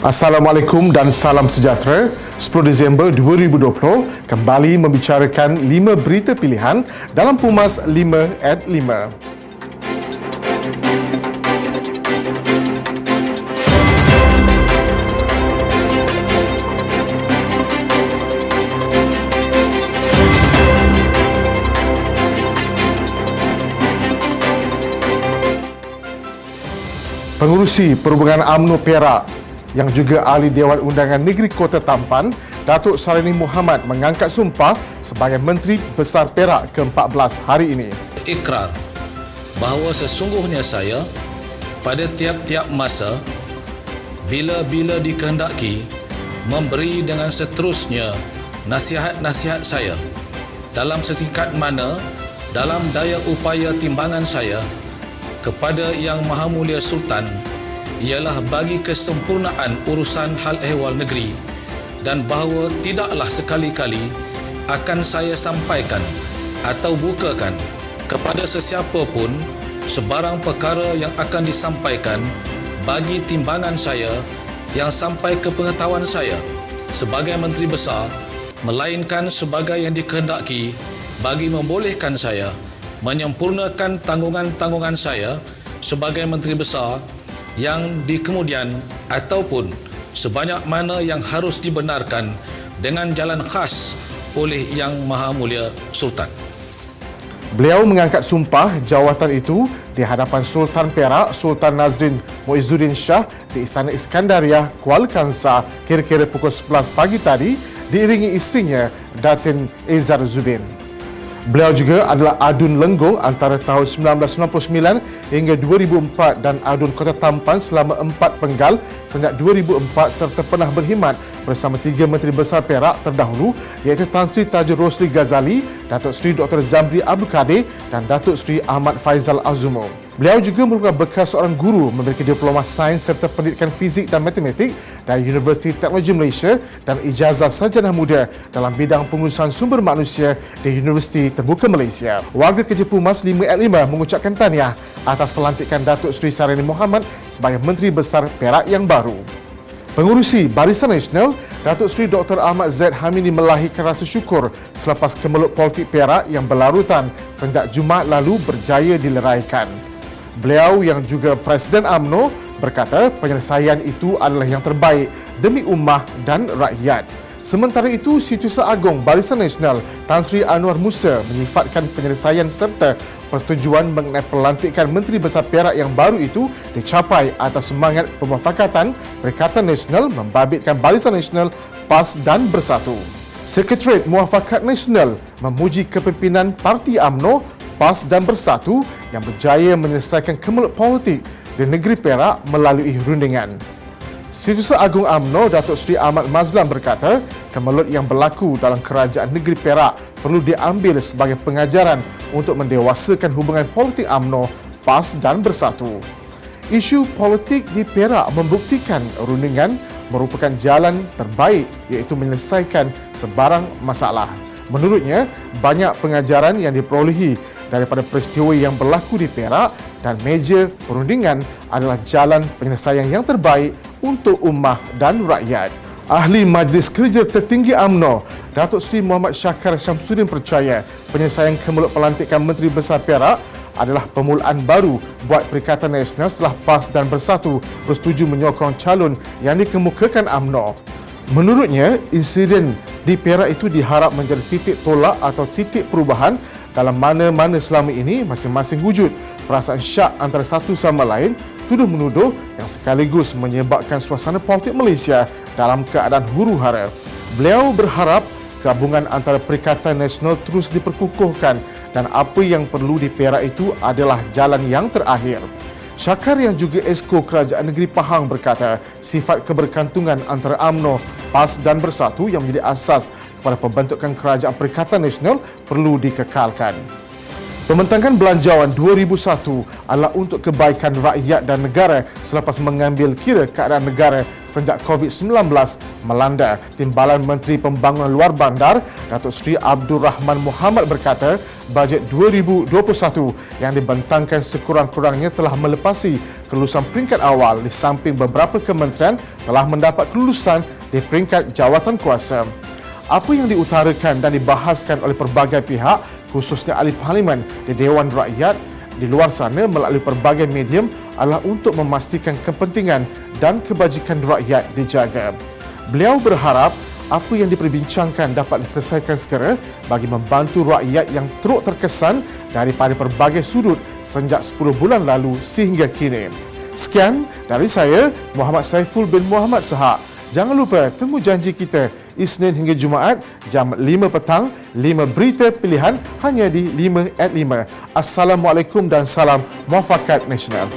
Assalamualaikum dan salam sejahtera. 10 Disember 2020 kembali membicarakan 5 berita pilihan dalam Pumas 5 at 5. Pengurusi Perhubungan AMNO Perak yang juga ahli Dewan Undangan Negeri Kota Tampan, Datuk Sarini Muhammad mengangkat sumpah sebagai Menteri Besar Perak ke-14 hari ini. Ikrar bahawa sesungguhnya saya pada tiap-tiap masa bila-bila dikehendaki memberi dengan seterusnya nasihat-nasihat saya dalam sesingkat mana dalam daya upaya timbangan saya kepada Yang Maha Mulia Sultan ialah bagi kesempurnaan urusan hal ehwal negeri dan bahawa tidaklah sekali-kali akan saya sampaikan atau bukakan kepada sesiapa pun sebarang perkara yang akan disampaikan bagi timbangan saya yang sampai ke pengetahuan saya sebagai Menteri Besar melainkan sebagai yang dikehendaki bagi membolehkan saya menyempurnakan tanggungan-tanggungan saya sebagai Menteri Besar yang di kemudian ataupun sebanyak mana yang harus dibenarkan dengan jalan khas oleh Yang Maha Mulia Sultan. Beliau mengangkat sumpah jawatan itu di hadapan Sultan Perak Sultan Nazrin Muizzuddin Shah di Istana Iskandaria, Kuala Kangsar kira-kira pukul 11 pagi tadi diiringi isterinya Datin Izzar Zubin. Beliau juga adalah adun Lenggong antara tahun 1999 hingga 2004 dan adun Kota Tampan selama empat penggal sejak 2004 serta pernah berkhidmat bersama tiga Menteri Besar Perak terdahulu iaitu Tan Sri Tajur Rosli Ghazali, Datuk Seri Dr. Zamri Abdul Kadir dan Datuk Seri Ahmad Faizal Azumo. Beliau juga merupakan bekas seorang guru memiliki diploma sains serta pendidikan fizik dan matematik dari Universiti Teknologi Malaysia dan ijazah sarjana muda dalam bidang pengurusan sumber manusia di Universiti Terbuka Malaysia. Warga Kerja Pumas 5 at 5 mengucapkan tahniah atas pelantikan Datuk Seri Sarini Muhammad sebagai Menteri Besar Perak yang baru. Pengurusi Barisan Nasional, Datuk Seri Dr. Ahmad Zaid Hamidi melahirkan rasa syukur selepas kemelut politik Perak yang berlarutan sejak Jumaat lalu berjaya dileraikan. Beliau yang juga Presiden AMNO berkata penyelesaian itu adalah yang terbaik demi ummah dan rakyat. Sementara itu, Setiausaha Agong Barisan Nasional Tan Sri Anwar Musa menyifatkan penyelesaian serta persetujuan mengenai pelantikan Menteri Besar Perak yang baru itu dicapai atas semangat pemufakatan Perikatan Nasional membabitkan Barisan Nasional PAS dan Bersatu. Sekretariat Muafakat Nasional memuji kepimpinan Parti AMNO PAS dan Bersatu yang berjaya menyelesaikan kemelut politik di negeri Perak melalui rundingan. Setiausaha Agung AMNO Datuk Seri Ahmad Mazlan berkata, kemelut yang berlaku dalam kerajaan negeri Perak perlu diambil sebagai pengajaran untuk mendewasakan hubungan politik AMNO, PAS dan Bersatu. Isu politik di Perak membuktikan rundingan merupakan jalan terbaik iaitu menyelesaikan sebarang masalah. Menurutnya, banyak pengajaran yang diperolehi daripada peristiwa yang berlaku di Perak dan meja perundingan adalah jalan penyelesaian yang terbaik untuk ummah dan rakyat. Ahli Majlis Kerja Tertinggi AMNO, Datuk Seri Muhammad Syakar Syamsuddin percaya penyelesaian kemelut pelantikan Menteri Besar Perak adalah permulaan baru buat Perikatan Nasional setelah PAS dan Bersatu bersetuju menyokong calon yang dikemukakan AMNO. Menurutnya, insiden di Perak itu diharap menjadi titik tolak atau titik perubahan dalam mana-mana selama ini masing-masing wujud perasaan syak antara satu sama lain tuduh menuduh yang sekaligus menyebabkan suasana politik Malaysia dalam keadaan huru-hara. Beliau berharap gabungan antara Perikatan Nasional terus diperkukuhkan dan apa yang perlu diperak itu adalah jalan yang terakhir. Syakar yang juga Esko Kerajaan Negeri Pahang berkata sifat keberkantungan antara AMNO, PAS dan Bersatu yang menjadi asas kepada pembentukan Kerajaan Perikatan Nasional perlu dikekalkan. Pembentangkan belanjawan 2001 adalah untuk kebaikan rakyat dan negara selepas mengambil kira keadaan negara sejak COVID-19 melanda. Timbalan Menteri Pembangunan Luar Bandar, Datuk Seri Abdul Rahman Muhammad berkata, bajet 2021 yang dibentangkan sekurang-kurangnya telah melepasi kelulusan peringkat awal di samping beberapa kementerian telah mendapat kelulusan di peringkat jawatan kuasa. Apa yang diutarakan dan dibahaskan oleh pelbagai pihak khususnya ahli parlimen di Dewan Rakyat di luar sana melalui pelbagai medium adalah untuk memastikan kepentingan dan kebajikan rakyat dijaga. Beliau berharap apa yang diperbincangkan dapat diselesaikan segera bagi membantu rakyat yang teruk terkesan daripada pelbagai sudut sejak 10 bulan lalu sehingga kini. Sekian dari saya, Muhammad Saiful bin Muhammad Sahak. Jangan lupa temu janji kita Isnin hingga Jumaat jam 5 petang 5 berita pilihan hanya di 5 at 5. Assalamualaikum dan salam muafakat nasional.